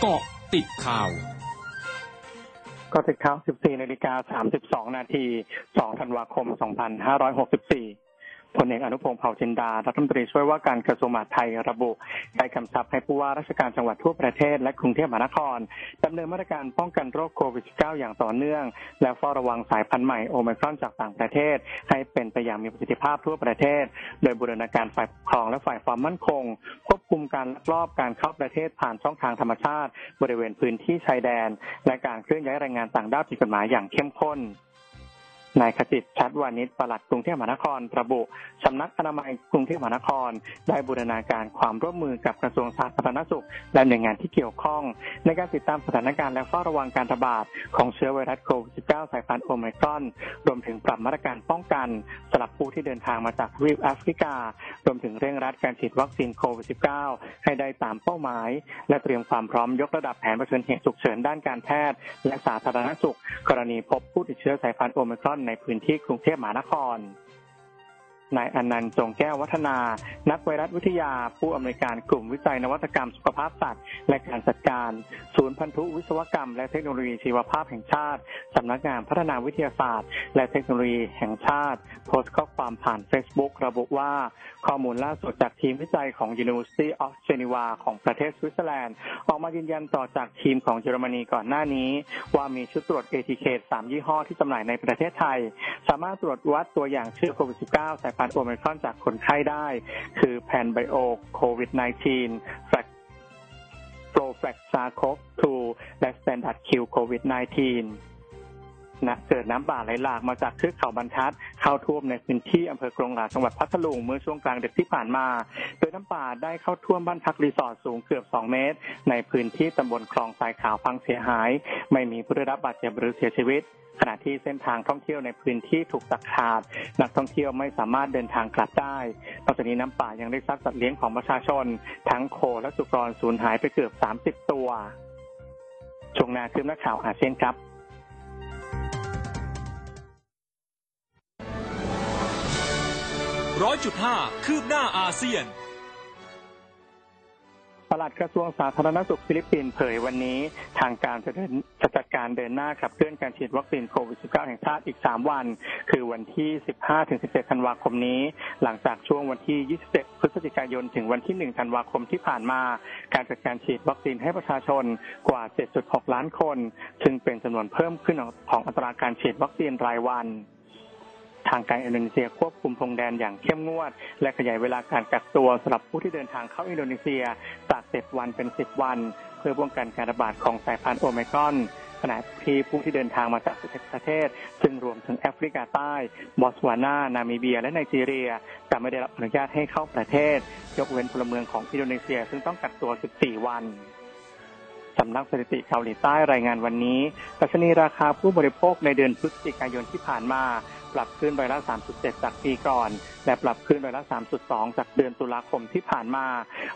เกาะติดข่าวก็ติดข่าว 14นาฬิกา32 นาที 2 ธันวาคม 2564 พลเอกอนุพงศ์เผ่าจินดารัฐมนตรีช่วยว่าการกระทรวงมหาดไทยระบุได้คำชับให้ผู้ว่าราชการจังหวัดทั่วประเทศและกรุงเทพมหานครดำเนินมาตรการป้องกันโรคโควิด -19 อย่างต่อเนื่อง และเฝ้าระวังสายพันธุ์ใหม่โอไมครอนจากต่างประเทศ ให้เป็นไปอย่างมีประสิทธิภาพทั่วประเทศ โดยบูรณาการฝ่ายปกครองและฝ่ายความมั่นคง ควบคุมการลักลอบการเข้าประเทศผ่านช่องทางธรรมชาติ บริเวณพื้นที่ชายแดน และการเคลื่อนย้ายแรงงานต่างด้าวผิดกฎหมายอย่างเข้มข้น นายขจิตชัดวานิชปลัดกรุงเทพมหานครระบุสำนักอนามัยกรุงเทพมหานคร ได้บูรณาการความร่วมมือกับกระทรวงสาธารณสุข และหน่วยงานที่เกี่ยวข้อง ในการติดตามสถานการณ์และเฝ้าระวังการระบาดของเชื้อไวรัสโควิด -19 สายพันธุ์โอไมครอน รวมถึงปรับมาตรการป้องกันสำหรับผู้ที่เดินทางมาจากทวีปแอฟริกา รวมถึงเร่งรัดการฉีดวัคซีนโควิด -19 ให้ได้ตามเป้าหมาย และเตรียมความพร้อมยกระดับแผนเผชิญเหตุฉุกเฉินด้านการแพทย์ และสาธารณสุข กรณีพบผู้ติดเชื้อสายพันธุ์โอไมครอนในพื้นที่กรุงเทพมหานคร นายอนันต์จงแก้ววัฒนา นักไวรัสวิทยา ผู้อำนวยการกลุ่มวิจัยนวัตกรรมสุขภาพสัตว์ และการจัดการ ศูนย์พันธุวิศวกรรม และเทคโนโลยีชีวภาพแห่งชาติ สำนักงานพัฒนาวิทยาศาสตร์ และเทคโนโลยีแห่งชาติ โพสต์ข้อความผ่าน Facebook ระบุว่า ข้อมูลล่าสุดจากทีมวิจัยของ University of Geneva ของประเทศสวิตเซอร์แลนด์ ออกมายืนยันต่อจากทีมของเยอรมนีก่อนหน้านี้ ว่ามีชุดตรวจ ATK 3 ยี่ห้อที่จำหน่ายในประเทศไทย สามารถตรวจวัดตัวอย่างเชื้อโควิด -19 สายพันธุ์โอมิครอนจากคนไข้ได้ คือ Panbio โควิด -19 Ag Flowflex SARS-CoV-2 และ Standard Q โควิด -19 นะเกิดน้ำป่าไหลหลากมาจากเทือกเขาบรรทัด เข้าท่วมในพื้นที่อำเภอกงหราจังหวัดพัทลุงเมื่อช่วงกลางดึกที่ผ่านมา โดยน้ำป่าได้เข้าท่วมบ้านพักรีสอร์ทสูงเกือบ 2 เมตร ในพื้นที่ตำบลคลองทรายขาวพังเสียหาย ไม่มีผู้ได้รับบาดเจ็บหรือเสียชีวิตขณะที่เส้นทางท่องเที่ยวในพื้นที่ถูกตัดขาด นักท่องเที่ยวไม่สามารถเดินทางกลับได้นอกจากนี้น้ำป่ายังได้ซัดสัตว์เลี้ยงของประชาชน ทั้งโคและสุกรสูญหายไปเกือบ 30 ตัว ช่วงนาคือนักข่าวอาเซียนครับ ร้อยจุดห้าคืบหน้าอาเซียนปลัดกระทรวงสาธารณสุขฟิลิปปินส์เผยวันนี้ทางการจะเดินจะจัดการเดินหน้าขับเคลื่อนการฉีดวัคซีนโควิด -19 แห่งชาติอีก 3 วัน คือวันที่ 15-17 ธันวาคมนี้ หลังจากช่วงวันที่ 27 พฤศจิกายน ถึงวันที่ 1 ธันวาคมที่ผ่านมา การจัดการฉีดวัคซีนให้ประชาชนกว่า 7.6 ล้านคน ซึ่งเป็นจำนวนเพิ่มขึ้นของอัตราการฉีดวัคซีนรายวัน ทางการอินโดนีเซียควบคุมพรมแดนอย่างเข้มงวด และขยายเวลาการกักตัวสำหรับผู้ที่เดินทางเข้าอินโดนีเซียจาก 7 วันเป็น 10 วัน เพื่อป้องกันการระบาดของสายพันธุ์โอไมครอนขณะที่ผู้ที่เดินทางมาจากประเทศ ซึ่งรวมถึงแอฟริกาใต้ บอสวานา นามิเบีย และไนจีเรีย จะไม่ได้รับอนุญาตให้เข้าประเทศ ยกเว้นพลเมืองของอินโดนีเซีย ซึ่งต้องกักตัว 14 วันสำนักสถิติเกาหลีใต้รายงานวันนี้ดัชนีราคาผู้บริโภคในเดือนพฤศจิกายนที่ผ่านมา ปรับขึ้นไปละ 3.7 จากปีก่อน และปรับขึ้นไปละ 3.2 จากเดือนตุลาคมที่ผ่านมา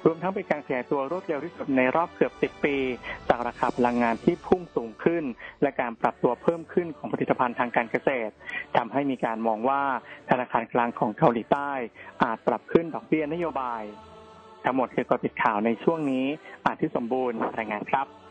รวมทั้งเป็นการขยายตัวรวดเร็วที่สุดในรอบเกือบ 10 ปี จากราคาพลังงานที่พุ่งสูงขึ้น และการปรับตัวเพิ่มขึ้นของผลิตภัณฑ์ทางการเกษตรทำให้มีการมองว่าธนาคารกลางของเกาหลีใต้ อาจปรับขึ้นดอกเบี้ยนโยบาย ทั้งหมดคือกติดข่าวในช่วงนี้อาทิสมบูรณ์รายงานครับ